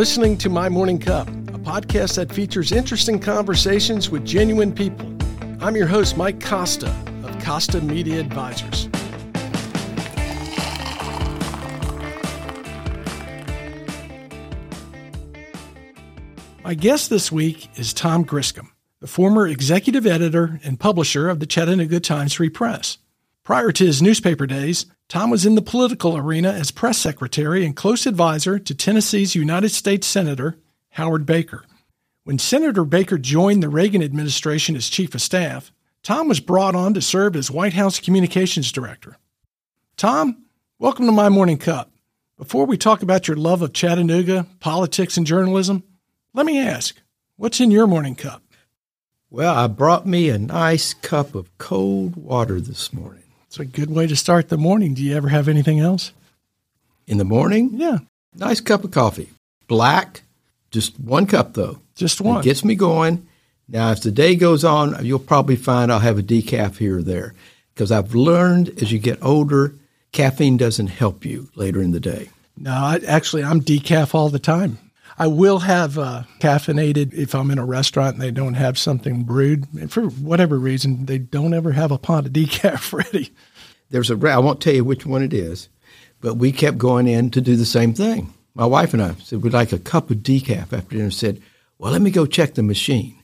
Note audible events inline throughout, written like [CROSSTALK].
listening to My Morning Cup, a podcast that features interesting conversations with genuine people. I'm your host, Mike Costa of Costa Media Advisors. My guest this week is Tom Griscom, the former executive editor and publisher of the Chattanooga Times Free Press. Prior to his newspaper days, Tom was in the political arena as press secretary and close advisor to Tennessee's United States Senator Howard Baker. When Senator Baker joined the Reagan administration as chief of staff, Tom was brought on to serve as White House communications director. Tom, welcome to My Morning Cup. Before we talk about your love of Chattanooga, politics, and journalism, let me ask, what's in your morning cup? Well, I brought me a nice cup of cold water this morning. It's a good way to start the morning. Do you ever have anything else? In the morning? Yeah. Nice cup of coffee. Black, just one cup though. Just one. It gets me going. Now, as the day goes on, you'll probably find I'll have a decaf here or there because I've learned as you get older, caffeine doesn't help you later in the day. No, I, actually, I'm decaf all the time. I will have uh, caffeinated if I'm in a restaurant and they don't have something brewed. And for whatever reason, they don't ever have a pot of [LAUGHS] decaf ready. There's a, I won't tell you which one it is, but we kept going in to do the same thing. My wife and I said, we'd like a cup of decaf after dinner. Said, well, let me go check the machine.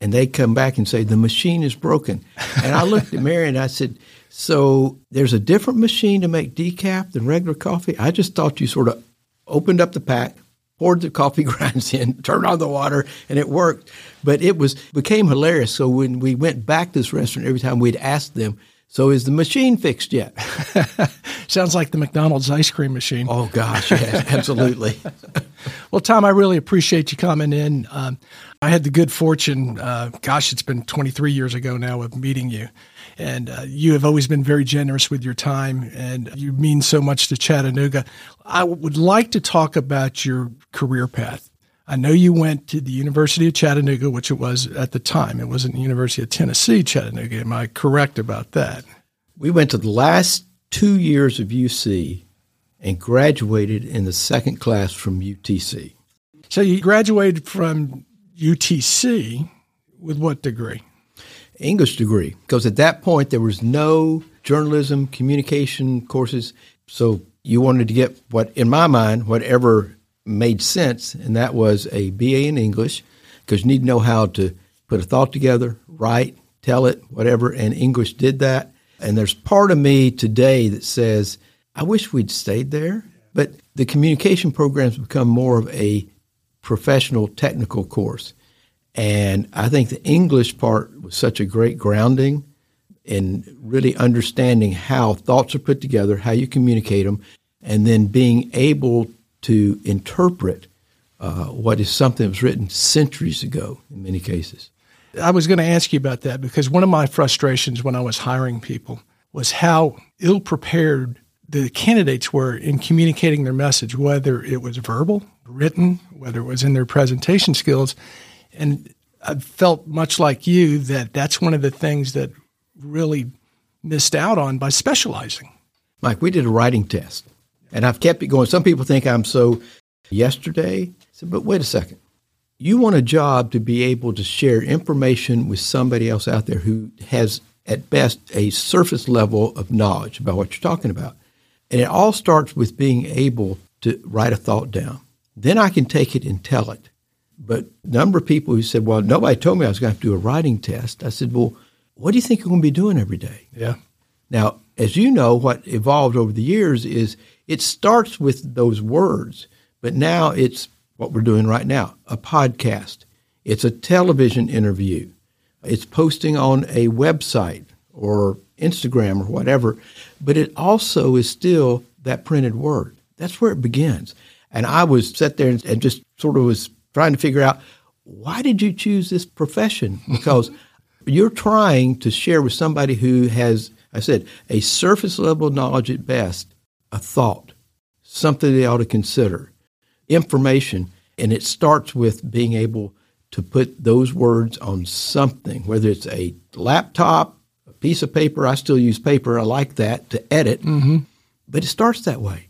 And they come back and say, the machine is broken. And I looked at Mary and I said, so there's a different machine to make decaf than regular coffee? I just thought you sort of opened up the pack, poured the coffee [LAUGHS] grinds in, turned on the water, and it worked. But it was became hilarious. So when we went back to this restaurant, every time we'd ask them, "So is the machine fixed yet?" [LAUGHS] Sounds like the McDonald's ice cream machine. Oh gosh, yes, [LAUGHS] absolutely. well, Tom, I really appreciate you coming in. Um, I had the good fortune, uh, gosh, it's been 23 years ago now, of meeting you. And uh, you have always been very generous with your time, and you mean so much to Chattanooga. I would like to talk about your career path. I know you went to the University of Chattanooga, which it was at the time. It wasn't the University of Tennessee, Chattanooga. Am I correct about that? We went to the last two years of UC and graduated in the second class from UTC. So you graduated from UTC with what degree? English degree, because at that point there was no journalism, communication courses. So you wanted to get what, in my mind, whatever made sense, and that was a BA in English, because you need to know how to put a thought together, write, tell it, whatever, and English did that. And there's part of me today that says, I wish we'd stayed there. But the communication programs become more of a professional technical course. And I think the English part was such a great grounding in really understanding how thoughts are put together, how you communicate them, and then being able to interpret uh, what is something that was written centuries ago in many cases. I was going to ask you about that because one of my frustrations when I was hiring people was how ill prepared the candidates were in communicating their message, whether it was verbal, written, whether it was in their presentation skills. And I felt much like you that that's one of the things that really missed out on by specializing. Mike, we did a writing test, and I've kept it going. Some people think I'm so yesterday. I said, but wait a second. You want a job to be able to share information with somebody else out there who has, at best, a surface level of knowledge about what you're talking about. And it all starts with being able to write a thought down. Then I can take it and tell it. But a number of people who said, well, nobody told me I was going to have to do a writing test. I said, well, what do you think you're going to be doing every day? Yeah. Now, as you know, what evolved over the years is it starts with those words, but now it's what we're doing right now a podcast. It's a television interview. It's posting on a website or Instagram or whatever, but it also is still that printed word. That's where it begins. And I was sat there and, and just sort of was trying to figure out why did you choose this profession? [LAUGHS] Because you're trying to share with somebody who has, I said, a surface level knowledge at best, a thought, something they ought to consider, information, and it starts with being able to put those words on something, whether it's a laptop, a piece of paper. I still use paper. I like that to edit, mm-hmm. but it starts that way.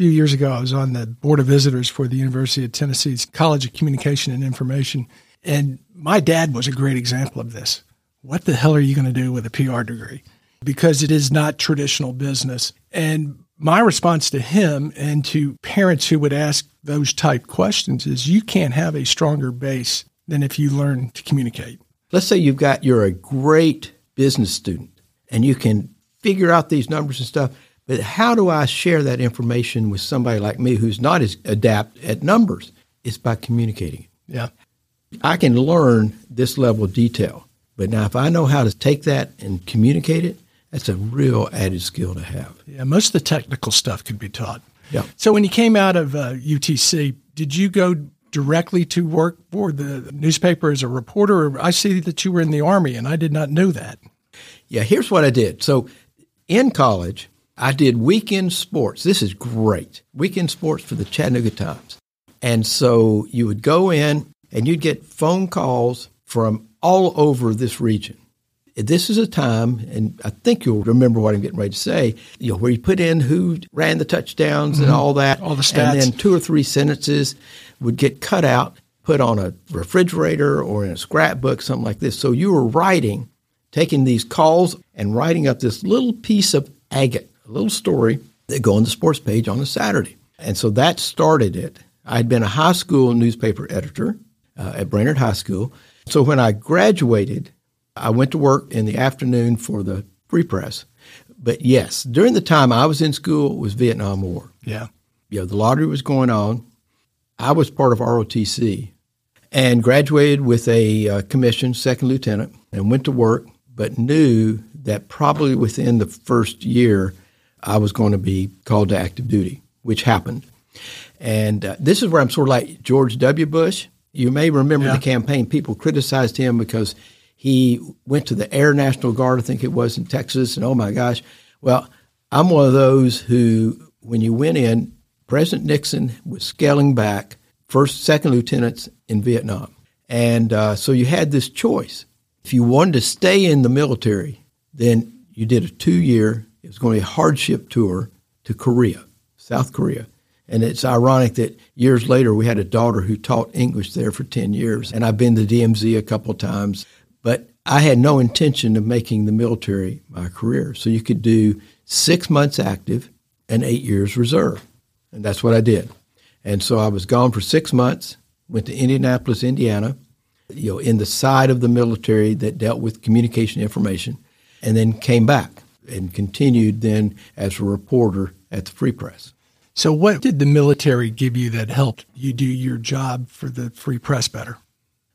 Few years ago, I was on the board of visitors for the University of Tennessee's College of Communication and Information. And my dad was a great example of this. What the hell are you going to do with a PR degree? Because it is not traditional business. And my response to him and to parents who would ask those type questions is you can't have a stronger base than if you learn to communicate. Let's say you've got you're a great business student and you can figure out these numbers and stuff, but how do I share that information with somebody like me who's not as adept at numbers? It's by communicating. Yeah. I can learn this level of detail, but now if I know how to take that and communicate it, that's a real added skill to have. Yeah, most of the technical stuff could be taught. Yeah. So when you came out of uh, UTC, did you go directly to work for the newspaper as a reporter? I see that you were in the Army, and I did not know that. Yeah, here's what I did. So in college, I did weekend sports. This is great. Weekend sports for the Chattanooga Times. And so you would go in and you'd get phone calls from all over this region. This is a time, and I think you'll remember what I'm getting ready to say, you know, where you put in who ran the touchdowns mm-hmm. and all that. All the stats. And then two or three sentences would get cut out, put on a refrigerator or in a scrapbook, something like this. So you were writing, taking these calls and writing up this little piece of agate, a little story that go on the sports page on a Saturday. And so that started it. I'd been a high school newspaper editor uh, at Brainerd High School. So when I graduated, I went to work in the afternoon for the Free Press. But yes, during the time I was in school it was Vietnam War. Yeah. You know, the lottery was going on. I was part of ROTC and graduated with a uh, commission, second lieutenant, and went to work, but knew that probably within the first year I was going to be called to active duty, which happened. And uh, this is where I'm sort of like George W. Bush. You may remember yeah. the campaign. People criticized him because he went to the Air National Guard, I think it was in Texas, and oh my gosh. Well, I'm one of those who, when you went in, President Nixon was scaling back first, second lieutenants in Vietnam. And uh, so you had this choice. If you wanted to stay in the military, then you did a two year, was going to be a hardship tour to Korea, South Korea. And it's ironic that years later we had a daughter who taught English there for 10 years. And I've been to DMZ a couple times. But I had no intention of making the military my career. So you could do six months active and eight years reserve. And that's what I did. And so I was gone for six months, went to Indianapolis, Indiana, you know, in the side of the military that dealt with communication information, and then came back and continued then as a reporter at the Free Press. So, what did the military give you that helped you do your job for the Free Press better?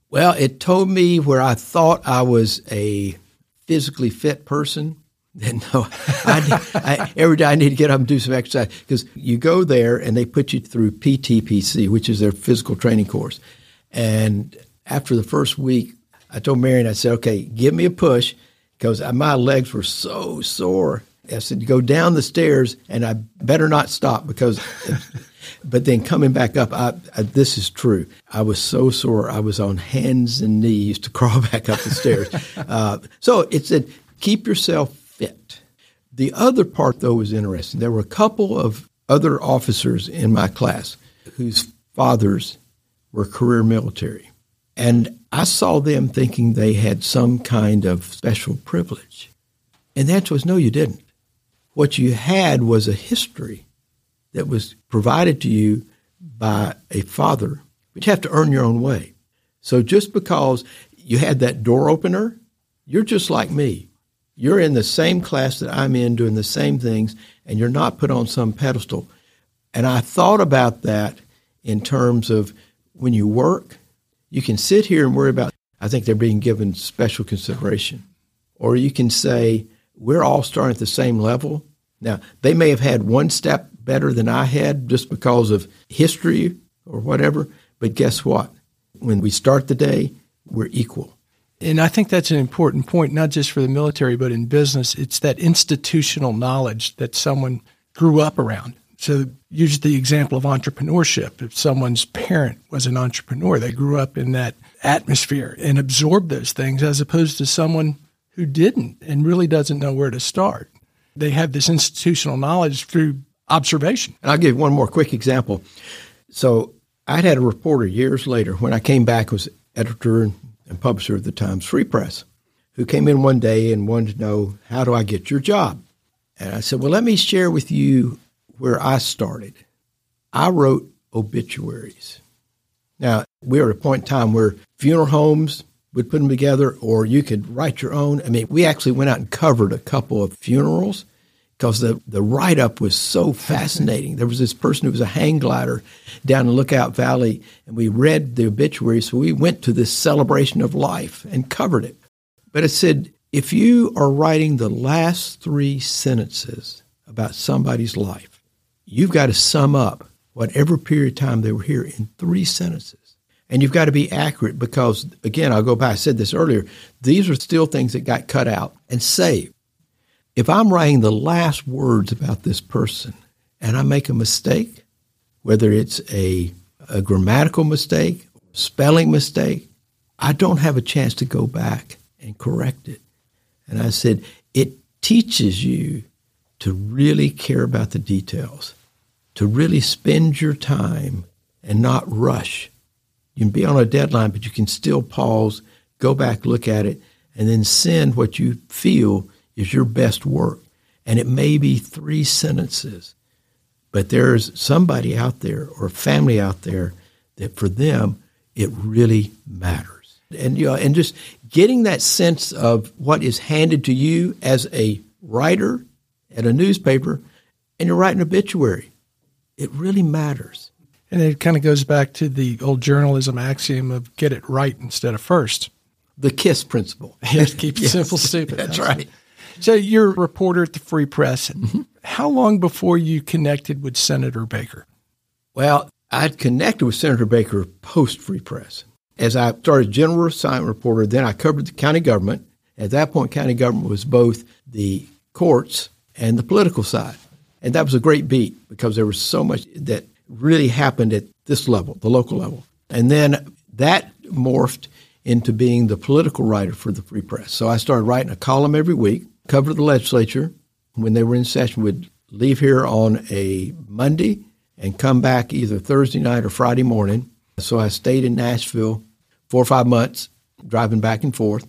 Well, it told me where I thought I was a physically fit person [LAUGHS] then no, I, I, every day I need to get up and do some exercise because you go there and they put you through PTPC, which is their physical training course. And after the first week, I told Marion, I said, okay, give me a push because my legs were so sore. I said, go down the stairs and I better not stop because, [LAUGHS] but then coming back up, I, I, this is true. I was so sore. I was on hands and knees to [LAUGHS] crawl back up the stairs. Uh, so it said, keep yourself fit. The other part, though, was interesting. There were a couple of other officers in my class whose fathers were career military. And I saw them thinking they had some kind of special privilege. And the answer was no, you didn't. What you had was a history that was provided to you by a father, but you have to earn your own way. So just because you had that door opener, you're just like me. You're in the same class that I'm in, doing the same things, and you're not put on some pedestal. And I thought about that in terms of when you work, you can sit here and worry about, I think they're being given special consideration. Or you can say, we're all starting at the same level. Now, they may have had one step better than I had just because of history or whatever, but guess what? When we start the day, we're equal. And I think that's an important point, not just for the military, but in business. It's that institutional knowledge that someone grew up around. So, use the example of entrepreneurship. If someone's parent was an entrepreneur, they grew up in that atmosphere and absorbed those things, as opposed to someone who didn't and really doesn't know where to start. They have this institutional knowledge through observation. And I'll give one more quick example. So I'd had a reporter years later when I came back was editor and publisher of the Times Free Press who came in one day and wanted to know how do I get your job? And I said, well, let me share with you where I started. I wrote obituaries. Now, we were at a point in time where funeral homes would put them together, or you could write your own. I mean, we actually went out and covered a couple of funerals because the, the write up was so fascinating. there was this person who was a hang glider down in Lookout Valley, and we read the obituary. So we went to this celebration of life and covered it. But it said, if you are writing the last three sentences about somebody's life, you've got to sum up whatever period of time they were here in three sentences. And you've got to be accurate because, again, I'll go back, I said this earlier, these are still things that got cut out and saved. If I'm writing the last words about this person and I make a mistake, whether it's a, a grammatical mistake, spelling mistake, I don't have a chance to go back and correct it. And I said, it teaches you to really care about the details, to really spend your time and not rush you can be on a deadline, but you can still pause, go back, look at it, and then send what you feel is your best work. And it may be three sentences, but there's somebody out there or a family out there that for them it really matters. And you know, and just getting that sense of what is handed to you as a writer at a newspaper, and you're writing an obituary, it really matters. And it kind of goes back to the old journalism axiom of get it right instead of first. The KISS principle. [LAUGHS] Yes, keep it yes. simple, stupid. That's right. So you're a reporter at the Free Press. Mm-hmm. How long before you connected with Senator Baker? Well, I'd connected with Senator Baker post Free Press. As I started general assignment reporter, then I covered the county government. At that point, county government was both the courts and the political side. And that was a great beat because there was so much that really happened at this level, the local level. And then that morphed into being the political writer for the Free Press. So I started writing a column every week, cover the legislature. When they were in session, would leave here on a Monday and come back either Thursday night or Friday morning. So I stayed in Nashville four or five months, driving back and forth.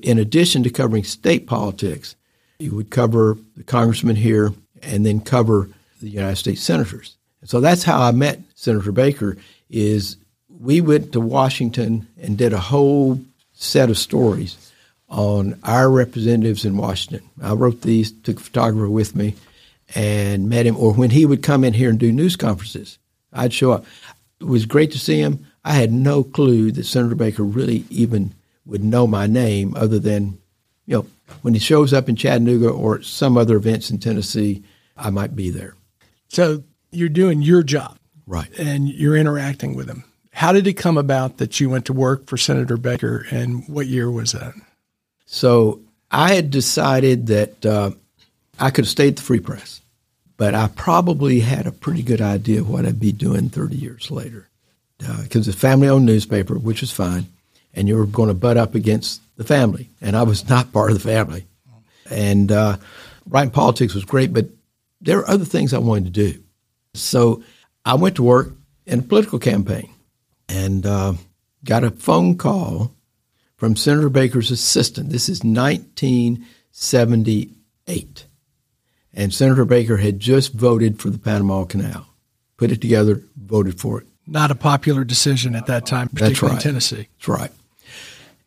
In addition to covering state politics, you would cover the congressman here and then cover the United States senators. So that's how I met Senator Baker. Is we went to Washington and did a whole set of stories on our representatives in Washington. I wrote these, took a photographer with me, and met him. Or when he would come in here and do news conferences, I'd show up. It was great to see him. I had no clue that Senator Baker really even would know my name, other than you know when he shows up in Chattanooga or some other events in Tennessee, I might be there. So you're doing your job. Right. And you're interacting with him. How did it come about that you went to work for Senator Baker and what year was that? So I had decided that uh, I could have stayed at the Free Press, but I probably had a pretty good idea of what I'd be doing 30 years later. Because uh, it's a family owned newspaper, which was fine, and you were going to butt up against the family. And I was [LAUGHS] not part of the family. And uh, writing politics was great, but there were other things I wanted to do. So I went to work in a political campaign and uh, got a phone call from Senator Baker's assistant. This is 1978. And Senator Baker had just voted for the Panama Canal, put it together, voted for it. Not a popular decision at that time, particularly right. in Tennessee. That's right.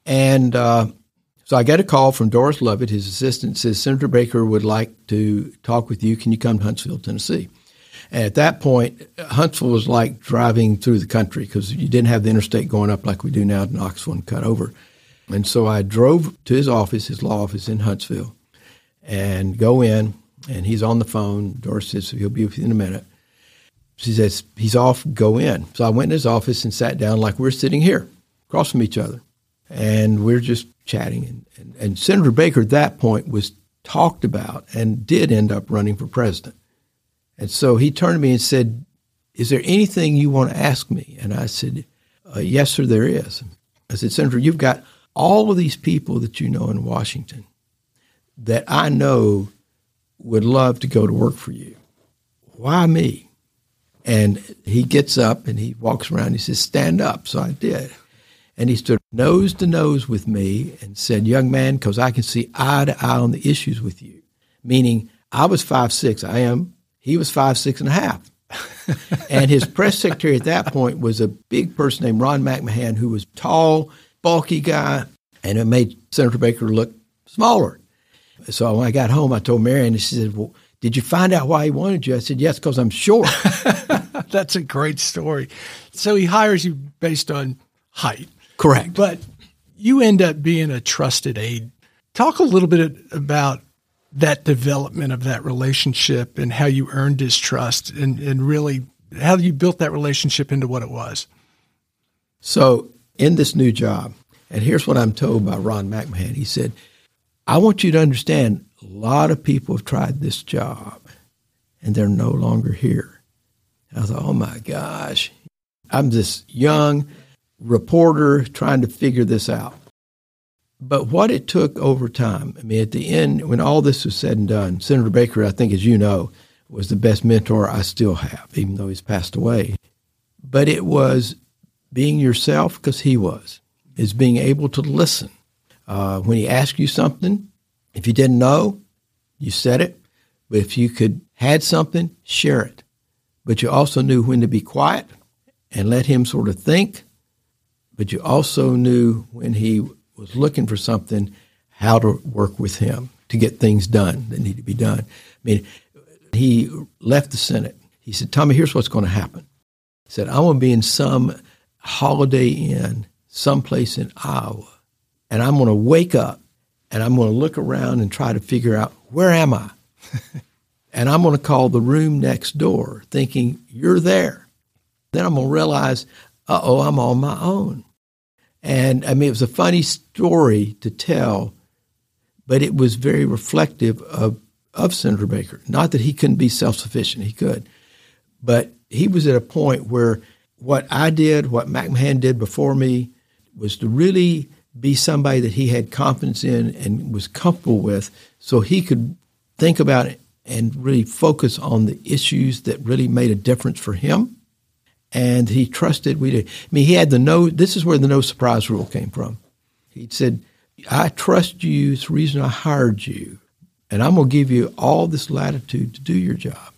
And uh, so I get a call from Doris Lovett, his assistant, says Senator Baker would like to talk with you. Can you come to Huntsville, Tennessee? And at that point, Huntsville was like driving through the country because you didn't have the interstate going up like we do now in Knoxville and cut over. And so I drove to his office, his law office in Huntsville, and go in, and he's on the phone. Doris says, he'll be with you in a minute. She says, he's off, go in. So I went in his office and sat down like we're sitting here, across from each other. And we're just chatting. And, and, and Senator Baker at that point was talked about and did end up running for president. And so he turned to me and said, Is there anything you want to ask me? And I said, uh, Yes, sir, there is. I said, Senator, you've got all of these people that you know in Washington that I know would love to go to work for you. Why me? And he gets up and he walks around. He says, Stand up. So I did. And he stood nose to nose with me and said, Young man, because I can see eye to eye on the issues with you. Meaning, I was five six. I am. He was five six and a half. [LAUGHS] and his press secretary at that point was a big person named Ron McMahon, who was tall, bulky guy, and it made Senator Baker look smaller. So when I got home, I told Marion, and she said, "Well, did you find out why he wanted you?" I said, "Yes, because I'm short." [LAUGHS] That's a great story. So he hires you based on height. Correct. But you end up being a trusted aide. Talk a little bit about that development of that relationship and how you earned his trust and, and really how you built that relationship into what it was. So, in this new job, and here's what I'm told by Ron McMahon he said, I want you to understand a lot of people have tried this job and they're no longer here. I thought, oh my gosh, I'm this young reporter trying to figure this out. But what it took over time, I mean, at the end, when all this was said and done, Senator Baker, I think, as you know, was the best mentor I still have, even though he's passed away. But it was being yourself because he was, is being able to listen. Uh, when he asked you something, if you didn't know, you said it. But if you could had something, share it. But you also knew when to be quiet and let him sort of think. But you also knew when he was looking for something, how to work with him to get things done that need to be done. I mean, he left the Senate. He said, Tommy, here's what's going to happen. He said, I'm going to be in some holiday inn someplace in Iowa, and I'm going to wake up and I'm going to look around and try to figure out where am I? [LAUGHS] and I'm going to call the room next door thinking, you're there. Then I'm going to realize, uh oh, I'm on my own. And I mean, it was a funny story to tell, but it was very reflective of, of Senator Baker. Not that he couldn't be self sufficient, he could. But he was at a point where what I did, what McMahon did before me, was to really be somebody that he had confidence in and was comfortable with so he could think about it and really focus on the issues that really made a difference for him and he trusted we did. I mean, he had the no. This is where the no surprise rule came from. He said, "I trust you. It's the reason I hired you, and I'm going to give you all this latitude to do your job."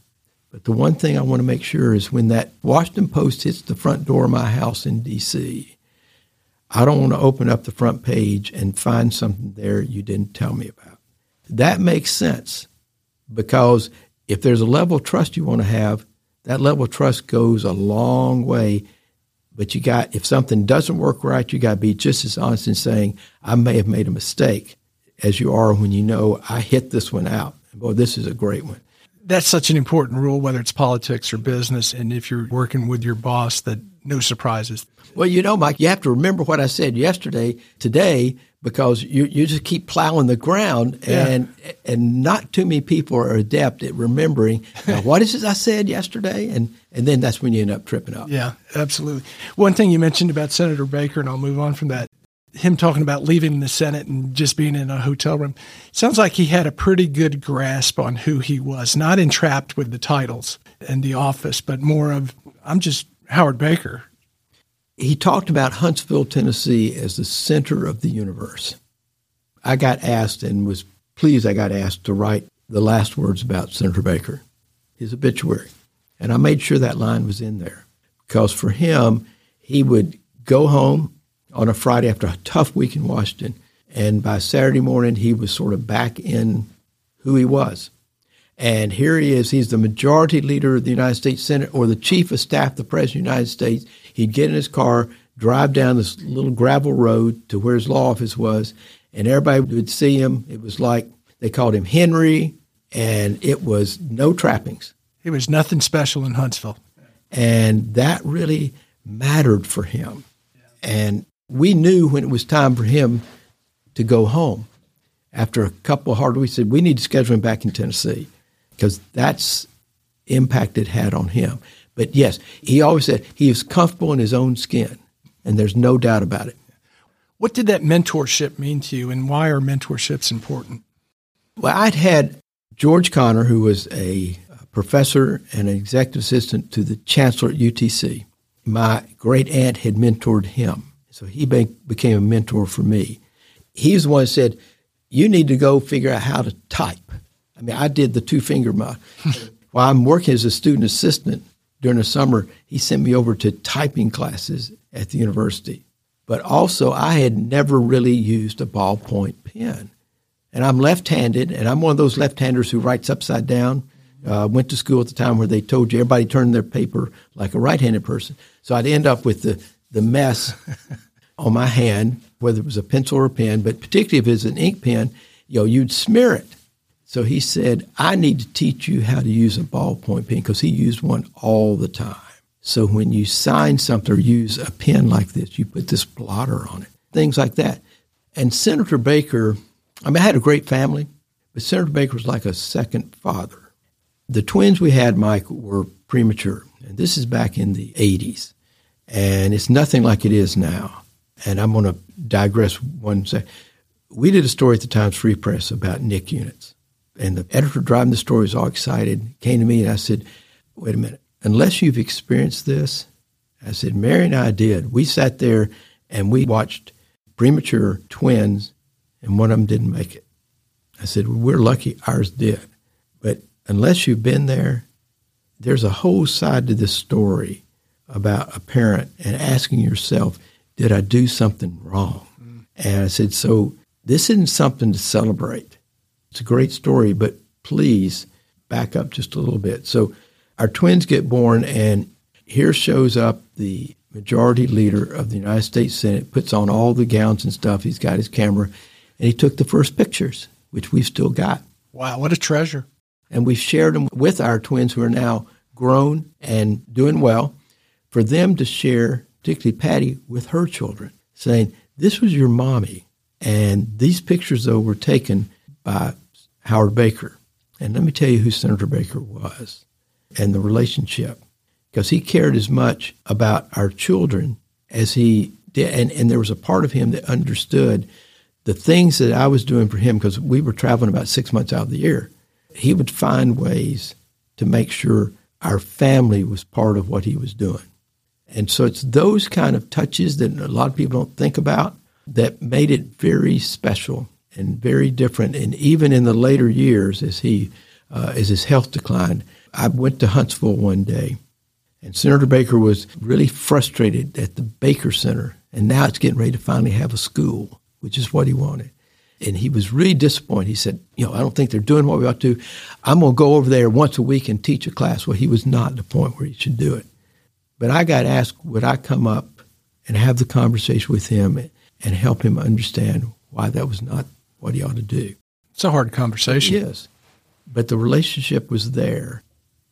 But the one thing I want to make sure is when that Washington Post hits the front door of my house in D.C., I don't want to open up the front page and find something there you didn't tell me about. That makes sense because if there's a level of trust you want to have, that level of trust goes a long way. But you got, if something doesn't work right, you got to be just as honest in saying, I may have made a mistake as you are when you know I hit this one out. Boy, this is a great one. That's such an important rule, whether it's politics or business. And if you're working with your boss, that no surprises. Well, you know, Mike, you have to remember what I said yesterday, today, because you, you just keep plowing the ground and yeah. and not too many people are adept at remembering [LAUGHS] what is it I said yesterday and and then that's when you end up tripping up. Yeah, absolutely. One thing you mentioned about Senator Baker and I'll move on from that him talking about leaving the Senate and just being in a hotel room sounds like he had a pretty good grasp on who he was, not entrapped with the titles and the office, but more of I'm just Howard Baker he talked about Huntsville, Tennessee as the center of the universe. I got asked and was pleased I got asked to write the last words about Senator Baker, his obituary. And I made sure that line was in there because for him, he would go home on a Friday after a tough week in Washington. And by Saturday morning, he was sort of back in who he was. And here he is. He's the majority leader of the United States Senate or the chief of staff of the President of the United States. He'd get in his car, drive down this little gravel road to where his law office was, and everybody would see him. It was like they called him Henry, and it was no trappings. It was nothing special in Huntsville. And that really mattered for him. And we knew when it was time for him to go home. After a couple of hard weeks, we said, we need to schedule him back in Tennessee because that's impact it had on him. But yes, he always said he is comfortable in his own skin, and there's no doubt about it. What did that mentorship mean to you, and why are mentorships important? Well, I'd had George Connor, who was a professor and an executive assistant to the chancellor at UTC. My great aunt had mentored him, so he be- became a mentor for me. He's the one who said, "You need to go figure out how to type." I mean, I did the two finger mod. While I'm working as a student assistant during the summer, he sent me over to typing classes at the university. But also, I had never really used a ballpoint pen. And I'm left handed, and I'm one of those left handers who writes upside down. Uh, went to school at the time where they told you everybody turned their paper like a right handed person. So I'd end up with the, the mess [LAUGHS] on my hand, whether it was a pencil or a pen, but particularly if it was an ink pen, you know, you'd smear it. So he said, I need to teach you how to use a ballpoint pen because he used one all the time. So when you sign something or use a pen like this, you put this blotter on it, things like that. And Senator Baker, I mean, I had a great family, but Senator Baker was like a second father. The twins we had, Mike, were premature. And this is back in the 80s. And it's nothing like it is now. And I'm going to digress one second. We did a story at the Times Free Press about NIC units. And the editor driving the story was all excited, came to me and I said, wait a minute, unless you've experienced this, I said, Mary and I did. We sat there and we watched premature twins and one of them didn't make it. I said, well, we're lucky ours did. But unless you've been there, there's a whole side to this story about a parent and asking yourself, did I do something wrong? Mm. And I said, so this isn't something to celebrate. It's a great story, but please back up just a little bit. So our twins get born, and here shows up the majority leader of the United States Senate, puts on all the gowns and stuff. He's got his camera, and he took the first pictures, which we've still got. Wow, what a treasure. And we've shared them with our twins who are now grown and doing well for them to share, particularly Patty, with her children, saying, This was your mommy. And these pictures, though, were taken by Howard Baker. And let me tell you who Senator Baker was and the relationship, because he cared as much about our children as he did. And, and there was a part of him that understood the things that I was doing for him, because we were traveling about six months out of the year. He would find ways to make sure our family was part of what he was doing. And so it's those kind of touches that a lot of people don't think about that made it very special and very different. And even in the later years, as he uh, as his health declined, I went to Huntsville one day, and Senator Baker was really frustrated at the Baker Center, and now it's getting ready to finally have a school, which is what he wanted. And he was really disappointed. He said, "You know, I don't think they're doing what we ought to. I'm going to go over there once a week and teach a class." Well, he was not at the point where he should do it. But I got asked, would I come up and have the conversation with him and help him understand why that was not what he ought to do? It's a hard conversation. Yes. But the relationship was there.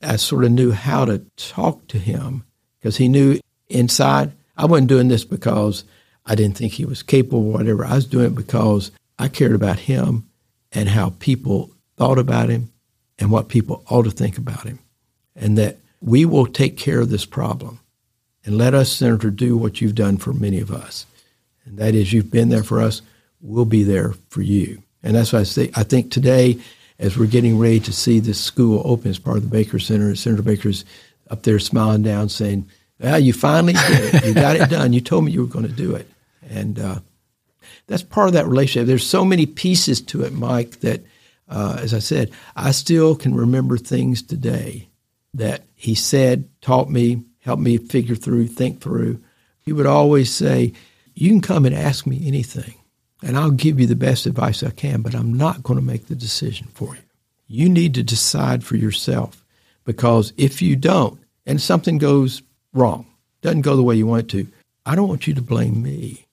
I sort of knew how to talk to him because he knew inside I wasn't doing this because I didn't think he was capable or whatever. I was doing it because I cared about him and how people thought about him and what people ought to think about him. And that we will take care of this problem. And let us, Senator, do what you've done for many of us. And that is, you've been there for us, we'll be there for you. And that's why I say, I think today, as we're getting ready to see this school open as part of the Baker Center, Senator Baker's up there smiling down saying, well, you finally did it. You got it done. You told me you were going to do it. And uh, that's part of that relationship. There's so many pieces to it, Mike, that, uh, as I said, I still can remember things today that he said, taught me, helped me figure through, think through. He would always say, You can come and ask me anything, and I'll give you the best advice I can, but I'm not going to make the decision for you. You need to decide for yourself because if you don't, and something goes wrong, doesn't go the way you want it to, I don't want you to blame me.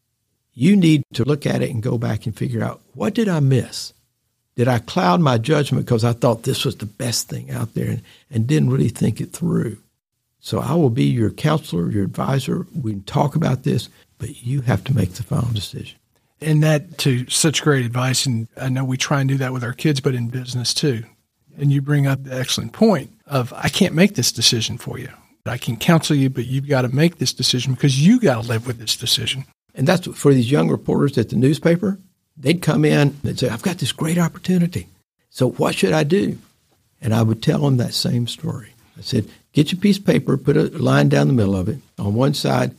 You need to look at it and go back and figure out what did I miss? Did I cloud my judgment because I thought this was the best thing out there and, and didn't really think it through? So I will be your counselor, your advisor. We can talk about this, but you have to make the final decision. And that to such great advice. And I know we try and do that with our kids, but in business too. And you bring up the excellent point of I can't make this decision for you. I can counsel you, but you've got to make this decision because you got to live with this decision. And that's for these young reporters at the newspaper they'd come in and say, I've got this great opportunity. So what should I do? And I would tell them that same story. I said, get your piece of paper, put a line down the middle of it. On one side,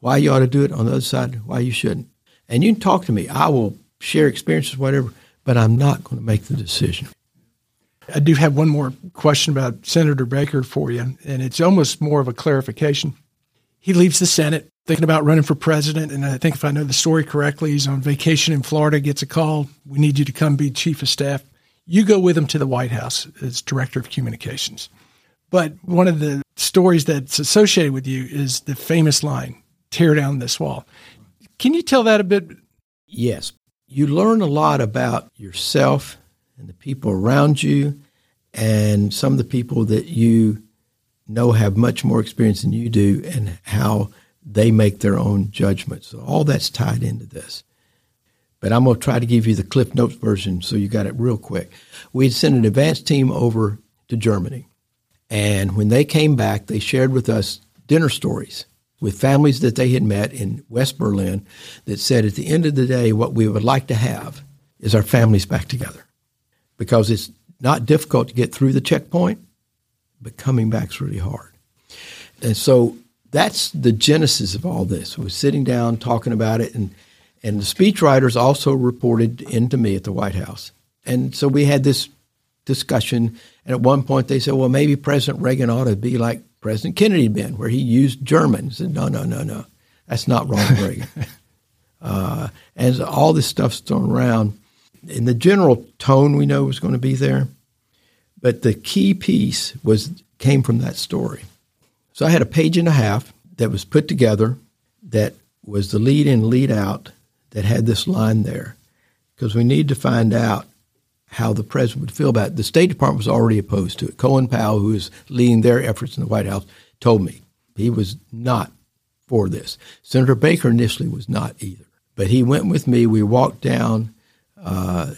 why you ought to do it. On the other side, why you shouldn't. And you can talk to me. I will share experiences, whatever, but I'm not going to make the decision. I do have one more question about Senator Baker for you, and it's almost more of a clarification. He leaves the Senate thinking about running for president, and I think if I know the story correctly, he's on vacation in Florida, gets a call, we need you to come be chief of staff. You go with him to the White House as director of communications. But one of the stories that's associated with you is the famous line, tear down this wall. Can you tell that a bit? Yes. You learn a lot about yourself and the people around you and some of the people that you know have much more experience than you do and how they make their own judgments. So all that's tied into this. But I'm going to try to give you the Cliff Notes version so you got it real quick. We had sent an advance team over to Germany. And when they came back, they shared with us dinner stories with families that they had met in West Berlin that said at the end of the day, what we would like to have is our families back together because it's not difficult to get through the checkpoint, but coming back is really hard. And so that's the genesis of all this. We're sitting down talking about it, and and the speechwriters also reported into me at the White House. And so we had this discussion. And at one point, they said, "Well, maybe President Reagan ought to be like President Kennedy had been, where he used German." I said, "No, no, no, no, that's not Ronald [LAUGHS] Reagan." Uh, and all this stuff's thrown around. In the general tone, we know was going to be there, but the key piece was came from that story. So I had a page and a half that was put together that was the lead in, lead out that had this line there because we need to find out how the president would feel about it. The State Department was already opposed to it. Colin Powell, who is leading their efforts in the White House, told me he was not for this. Senator Baker initially was not either. But he went with me. We walked down uh,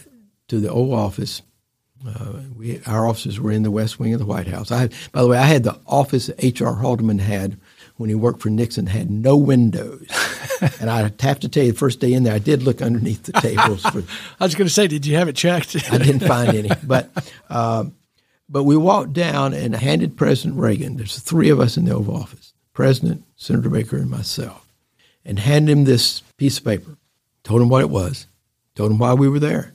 to the Oval Office uh, we, our offices were in the West Wing of the White House. I, by the way, I had the office that H.R. Haldeman had when he worked for Nixon, had no windows. [LAUGHS] and I have to tell you, the first day in there, I did look underneath the tables. For, [LAUGHS] I was going to say, did you have it checked? [LAUGHS] I didn't find any, but uh, but we walked down and handed President Reagan. There's three of us in the Oval Office: President, Senator Baker, and myself, and handed him this piece of paper. Told him what it was. Told him why we were there.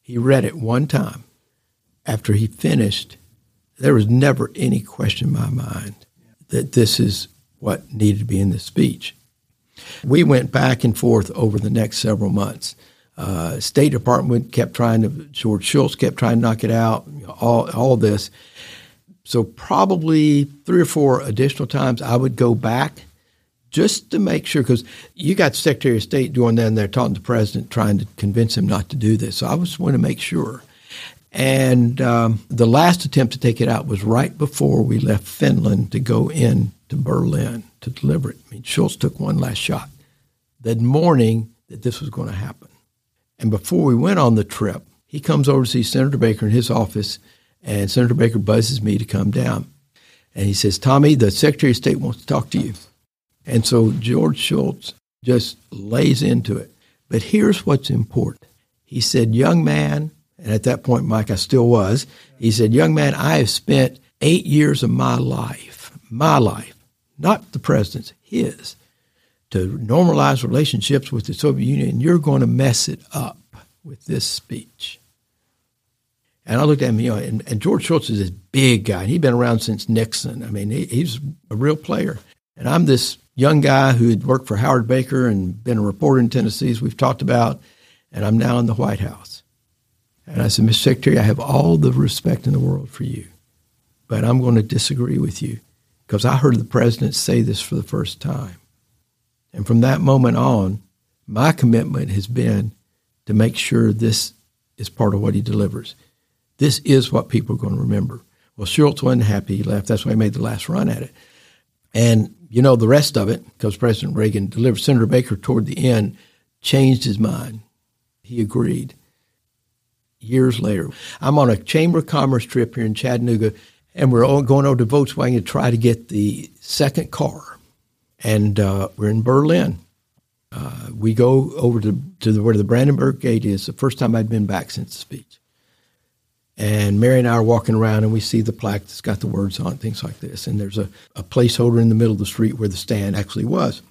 He read it one time after he finished, there was never any question in my mind that this is what needed to be in the speech. We went back and forth over the next several months. Uh, State Department kept trying to, George Shultz kept trying to knock it out, all, all this. So, probably three or four additional times I would go back just to make sure, because you got Secretary of State doing that and they're talking to the president, trying to convince him not to do this. So, I just want to make sure. And um, the last attempt to take it out was right before we left Finland to go in to Berlin to deliver it. I mean, Shultz took one last shot that morning that this was going to happen. And before we went on the trip, he comes over to see Senator Baker in his office, and Senator Baker buzzes me to come down. And he says, Tommy, the Secretary of State wants to talk to you. And so George Shultz just lays into it. But here's what's important. He said, Young man, and at that point, Mike, I still was. He said, Young man, I have spent eight years of my life, my life, not the president's, his, to normalize relationships with the Soviet Union, and you're going to mess it up with this speech. And I looked at him, you know, and, and George Shultz is this big guy. He'd been around since Nixon. I mean, he, he's a real player. And I'm this young guy who had worked for Howard Baker and been a reporter in Tennessee, as we've talked about, and I'm now in the White House. And I said, Mr. Secretary, I have all the respect in the world for you, but I'm going to disagree with you because I heard the president say this for the first time. And from that moment on, my commitment has been to make sure this is part of what he delivers. This is what people are going to remember. Well, Shultz wasn't happy. He left. That's why he made the last run at it. And you know the rest of it, because President Reagan delivered. Senator Baker, toward the end, changed his mind. He agreed years later. I'm on a Chamber of Commerce trip here in Chattanooga, and we're all going over to Volkswagen to try to get the second car. And uh, we're in Berlin. Uh, we go over to, to the, where the Brandenburg Gate is, the first time I'd been back since the speech. And Mary and I are walking around and we see the plaque that's got the words on it, things like this. And there's a, a placeholder in the middle of the street where the stand actually was.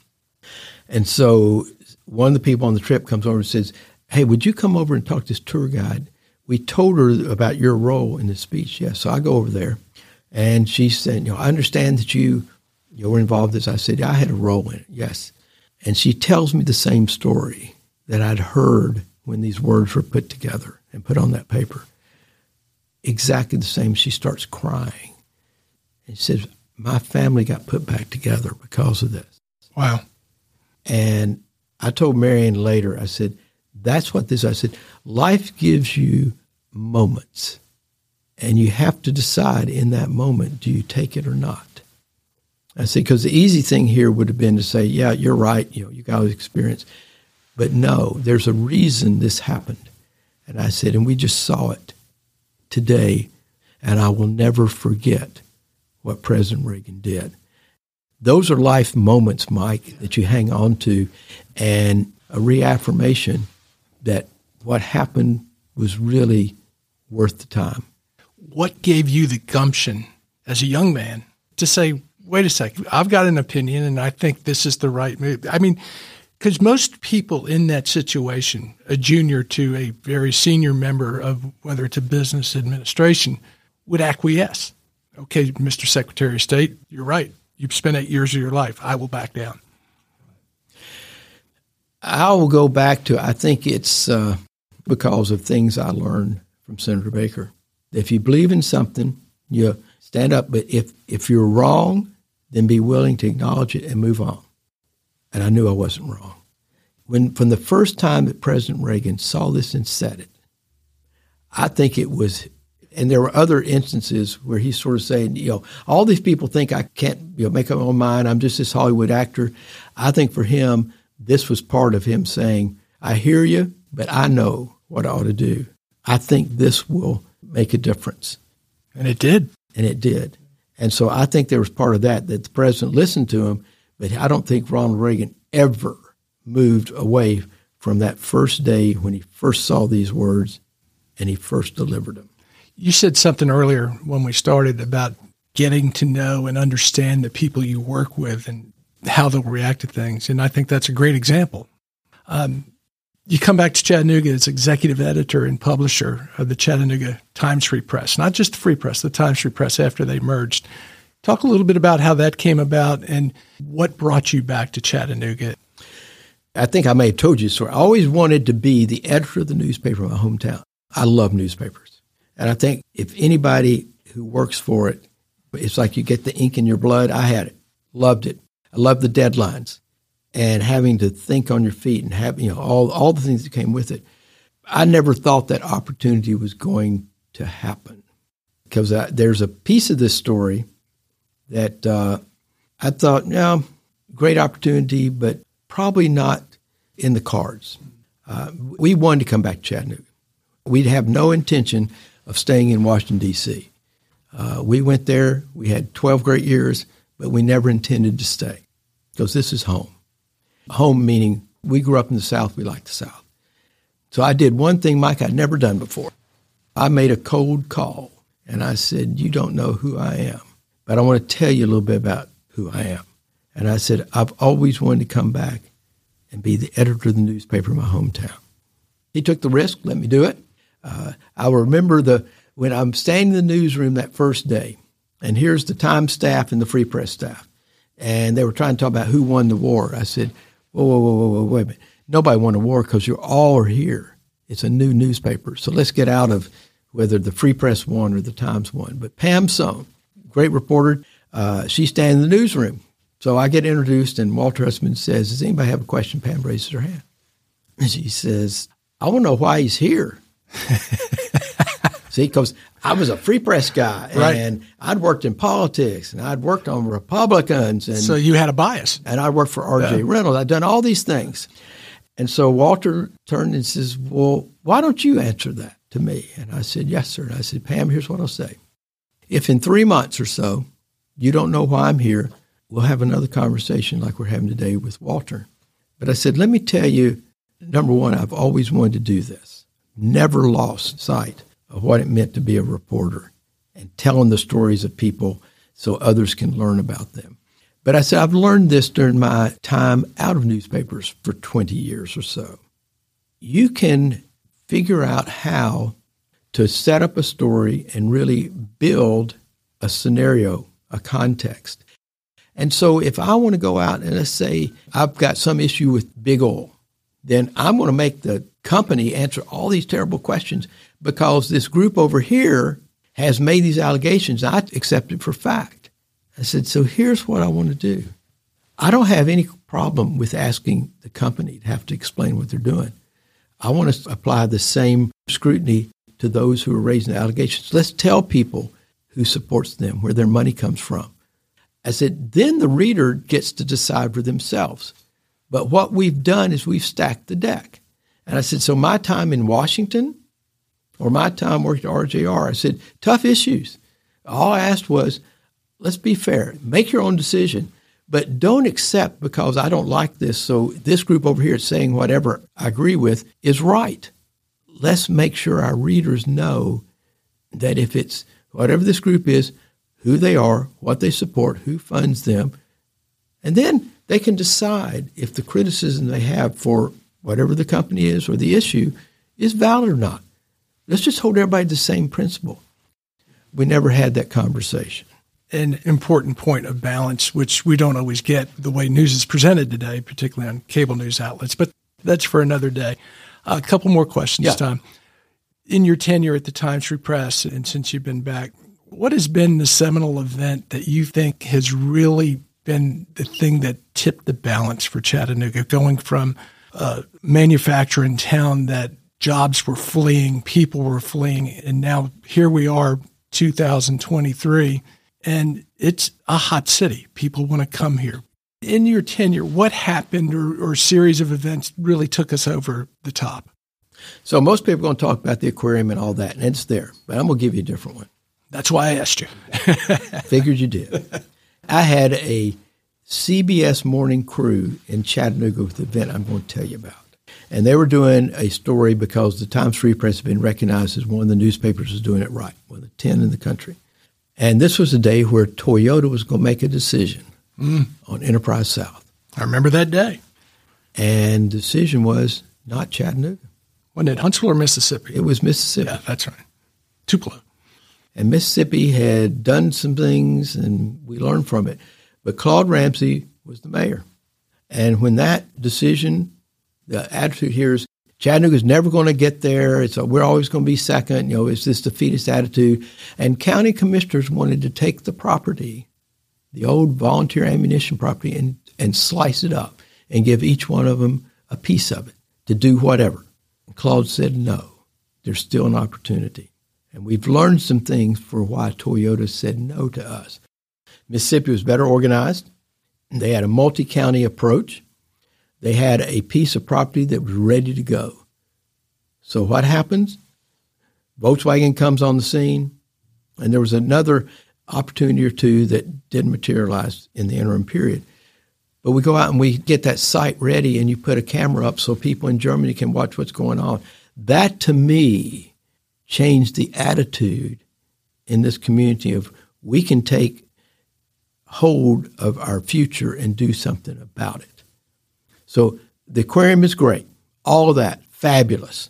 And so one of the people on the trip comes over and says, Hey, would you come over and talk to this tour guide? We told her about your role in the speech. Yes. So I go over there and she said, You know, I understand that you, you were involved in this. I said, I had a role in it. Yes. And she tells me the same story that I'd heard when these words were put together and put on that paper. Exactly the same. She starts crying. And she says, My family got put back together because of this. Wow. And I told Marion later, I said, that's what this, I said, life gives you moments. And you have to decide in that moment, do you take it or not? I said, because the easy thing here would have been to say, yeah, you're right, you know, you got experience. But no, there's a reason this happened. And I said, and we just saw it today, and I will never forget what President Reagan did. Those are life moments, Mike, that you hang on to, and a reaffirmation that what happened was really worth the time. What gave you the gumption as a young man to say, wait a second, I've got an opinion and I think this is the right move? I mean, because most people in that situation, a junior to a very senior member of whether it's a business administration, would acquiesce. Okay, Mr. Secretary of State, you're right. You've spent eight years of your life. I will back down. I will go back to, I think it's uh, because of things I learned from Senator Baker. If you believe in something, you stand up. But if, if you're wrong, then be willing to acknowledge it and move on. And I knew I wasn't wrong. When, from the first time that President Reagan saw this and said it, I think it was and there were other instances where he's sort of saying, you know, all these people think I can't you know, make up my own mind. I'm just this Hollywood actor. I think for him, this was part of him saying, I hear you, but I know what I ought to do. I think this will make a difference. And it did. And it did. And so I think there was part of that, that the president listened to him, but I don't think Ronald Reagan ever moved away from that first day when he first saw these words and he first delivered them. You said something earlier when we started about getting to know and understand the people you work with and how they'll react to things. And I think that's a great example. Um, you come back to Chattanooga as executive editor and publisher of the Chattanooga Times Free Press, not just the Free Press, the Times Free Press after they merged. Talk a little bit about how that came about and what brought you back to Chattanooga. I think I may have told you so. I always wanted to be the editor of the newspaper in my hometown. I love newspapers. And I think if anybody who works for it, it's like you get the ink in your blood. I had it, loved it. I love the deadlines and having to think on your feet and having you know all all the things that came with it. I never thought that opportunity was going to happen because I, there's a piece of this story that uh, I thought, yeah, great opportunity, but probably not in the cards. Uh, we wanted to come back to Chattanooga. We'd have no intention of staying in Washington, D.C. Uh, we went there. We had 12 great years, but we never intended to stay because this is home. Home meaning we grew up in the South. We like the South. So I did one thing, Mike, I'd never done before. I made a cold call and I said, You don't know who I am, but I want to tell you a little bit about who I am. And I said, I've always wanted to come back and be the editor of the newspaper in my hometown. He took the risk, let me do it. Uh, I remember the when I'm standing in the newsroom that first day, and here's the Times staff and the Free Press staff, and they were trying to talk about who won the war. I said, "Whoa, whoa, whoa, whoa, whoa wait a minute! Nobody won a war because you all are here. It's a new newspaper, so let's get out of whether the Free Press won or the Times won." But Pam Sohn, great reporter, uh, she's standing in the newsroom. So I get introduced, and Walter Hussman says, Does anybody have a question? Pam raises her hand. And she says, I want to know why he's here. [LAUGHS] See, because I was a free press guy, right. and I'd worked in politics, and I'd worked on Republicans, and so you had a bias. And I worked for R.J. Yeah. Reynolds. I'd done all these things, and so Walter turned and says, "Well, why don't you answer that to me?" And I said, "Yes, sir." And I said, "Pam, here's what I'll say: If in three months or so you don't know why I'm here, we'll have another conversation like we're having today with Walter." But I said, "Let me tell you, number one, I've always wanted to do this." never lost sight of what it meant to be a reporter and telling the stories of people so others can learn about them. But I said, I've learned this during my time out of newspapers for 20 years or so. You can figure out how to set up a story and really build a scenario, a context. And so if I want to go out and let's say I've got some issue with big oil, then I'm going to make the company answer all these terrible questions because this group over here has made these allegations. I accept it for fact. I said, so here's what I want to do. I don't have any problem with asking the company to have to explain what they're doing. I want to apply the same scrutiny to those who are raising the allegations. Let's tell people who supports them, where their money comes from. I said, then the reader gets to decide for themselves. But what we've done is we've stacked the deck. And I said, so my time in Washington or my time working at RJR, I said, tough issues. All I asked was, let's be fair, make your own decision, but don't accept because I don't like this. So this group over here is saying whatever I agree with is right. Let's make sure our readers know that if it's whatever this group is, who they are, what they support, who funds them, and then they can decide if the criticism they have for whatever the company is or the issue is valid or not. Let's just hold everybody to the same principle. We never had that conversation. An important point of balance, which we don't always get the way news is presented today, particularly on cable news outlets, but that's for another day. A couple more questions, yeah. Tom. In your tenure at the Times Free Press, and since you've been back, what has been the seminal event that you think has really been the thing that tipped the balance for Chattanooga, going from a manufacturing town that jobs were fleeing, people were fleeing, and now here we are, 2023, and it's a hot city. People want to come here. In your tenure, what happened or, or series of events really took us over the top? So most people are going to talk about the aquarium and all that, and it's there. But I'm going to give you a different one. That's why I asked you. [LAUGHS] Figured you did. I had a CBS morning crew in Chattanooga with the event I'm going to tell you about. And they were doing a story because the Times Free Press had been recognized as one of the newspapers was doing it right, one of the 10 in the country. And this was a day where Toyota was going to make a decision mm. on Enterprise South. I remember that day. And the decision was not Chattanooga. Wasn't it Huntsville or Mississippi? It was Mississippi. Yeah, that's right. Tupelo. And Mississippi had done some things, and we learned from it. But Claude Ramsey was the mayor. And when that decision, the attitude here is Chattanooga's never going to get there. It's a, we're always going to be second. You know, it's this defeatist attitude. And county commissioners wanted to take the property, the old volunteer ammunition property, and, and slice it up and give each one of them a piece of it to do whatever. And Claude said no. There's still an opportunity. And we've learned some things for why Toyota said no to us. Mississippi was better organized. They had a multi county approach. They had a piece of property that was ready to go. So what happens? Volkswagen comes on the scene, and there was another opportunity or two that didn't materialize in the interim period. But we go out and we get that site ready, and you put a camera up so people in Germany can watch what's going on. That to me changed the attitude in this community of we can take hold of our future and do something about it. So the aquarium is great, all of that, fabulous.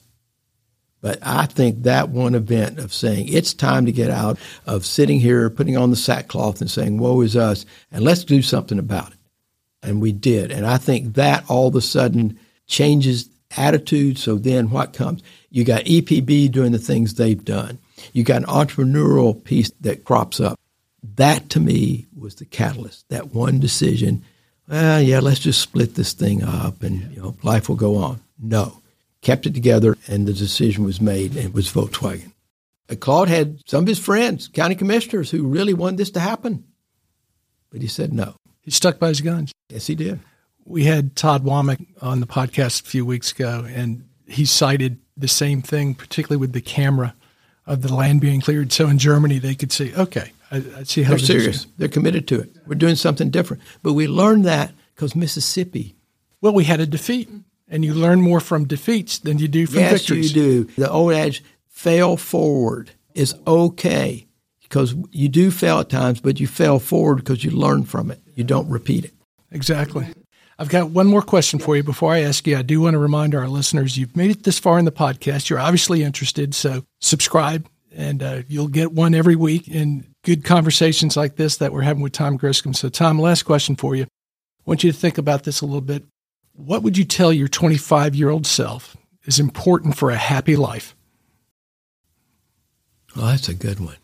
But I think that one event of saying it's time to get out of sitting here, putting on the sackcloth and saying, woe is us, and let's do something about it. And we did. And I think that all of a sudden changes attitude. So then what comes? You got EPB doing the things they've done. You got an entrepreneurial piece that crops up. That to me was the catalyst. That one decision. Well, yeah, let's just split this thing up, and you know, life will go on. No, kept it together, and the decision was made, and it was Volkswagen. And Claude had some of his friends, county commissioners, who really wanted this to happen, but he said no. He stuck by his guns. Yes, he did we had Todd Womack on the podcast a few weeks ago, and he cited the same thing, particularly with the camera of the land being cleared. So in Germany, they could see, okay, I, I see how they're serious. They're committed to it. We're doing something different. But we learned that because Mississippi. Well, we had a defeat, and you learn more from defeats than you do from yes, victories. you do. The old adage, fail forward is okay because you do fail at times, but you fail forward because you learn from it. You don't repeat it. Exactly. I've got one more question for you before I ask you. I do want to remind our listeners you've made it this far in the podcast. You're obviously interested, so subscribe and uh, you'll get one every week in good conversations like this that we're having with Tom Griscom. So, Tom, last question for you. I want you to think about this a little bit. What would you tell your 25 year old self is important for a happy life? Well, that's a good one.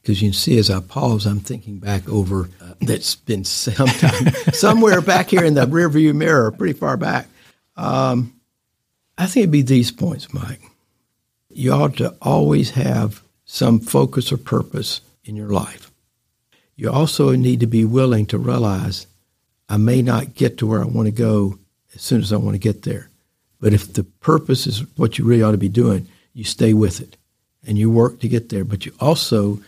Because you can see as I pause, I'm thinking back over uh, that's been sometime [LAUGHS] somewhere back here in the rearview mirror, pretty far back. Um, I think it'd be these points, Mike. You ought to always have some focus or purpose in your life. You also need to be willing to realize I may not get to where I want to go as soon as I want to get there. But if the purpose is what you really ought to be doing, you stay with it and you work to get there. But you also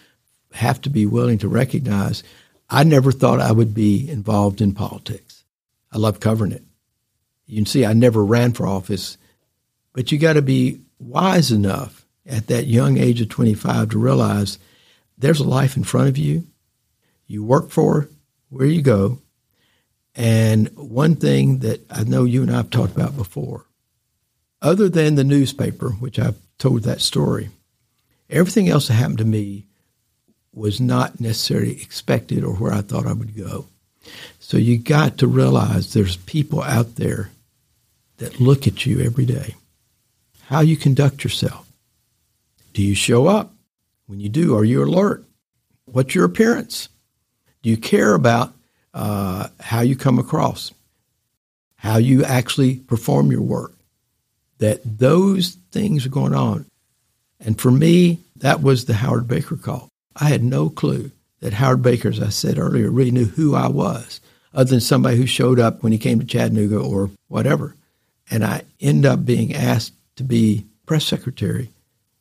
have to be willing to recognize I never thought I would be involved in politics. I love covering it. You can see I never ran for office, but you got to be wise enough at that young age of 25 to realize there's a life in front of you. You work for where you go. And one thing that I know you and I have talked about before, other than the newspaper, which I've told that story, everything else that happened to me was not necessarily expected or where I thought I would go. So you got to realize there's people out there that look at you every day. How you conduct yourself. Do you show up? When you do, are you alert? What's your appearance? Do you care about uh, how you come across? How you actually perform your work? That those things are going on. And for me, that was the Howard Baker call. I had no clue that Howard Baker, as I said earlier, really knew who I was, other than somebody who showed up when he came to Chattanooga or whatever. And I end up being asked to be press secretary,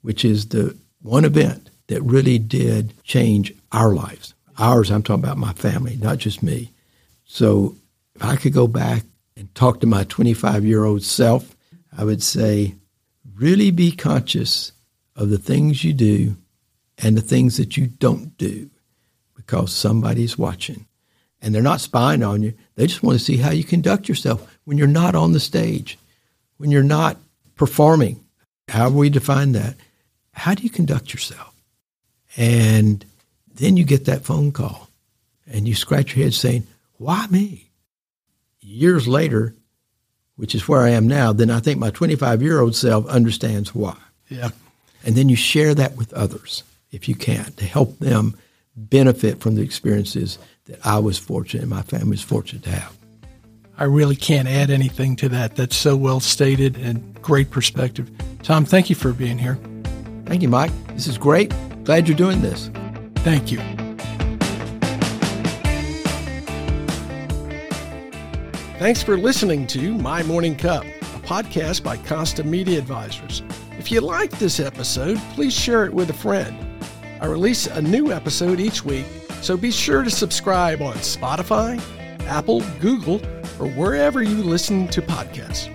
which is the one event that really did change our lives. Ours, I'm talking about my family, not just me. So if I could go back and talk to my 25 year old self, I would say, really be conscious of the things you do and the things that you don't do because somebody's watching. And they're not spying on you. They just want to see how you conduct yourself when you're not on the stage, when you're not performing. However, we define that. How do you conduct yourself? And then you get that phone call and you scratch your head saying, Why me? Years later, which is where I am now, then I think my 25 year old self understands why. Yeah. And then you share that with others if you can to help them benefit from the experiences that I was fortunate and my family was fortunate to have. I really can't add anything to that. That's so well stated and great perspective. Tom, thank you for being here. Thank you, Mike. This is great. Glad you're doing this. Thank you. Thanks for listening to My Morning Cup, a podcast by Costa Media Advisors. If you liked this episode, please share it with a friend. I release a new episode each week, so be sure to subscribe on Spotify, Apple, Google, or wherever you listen to podcasts.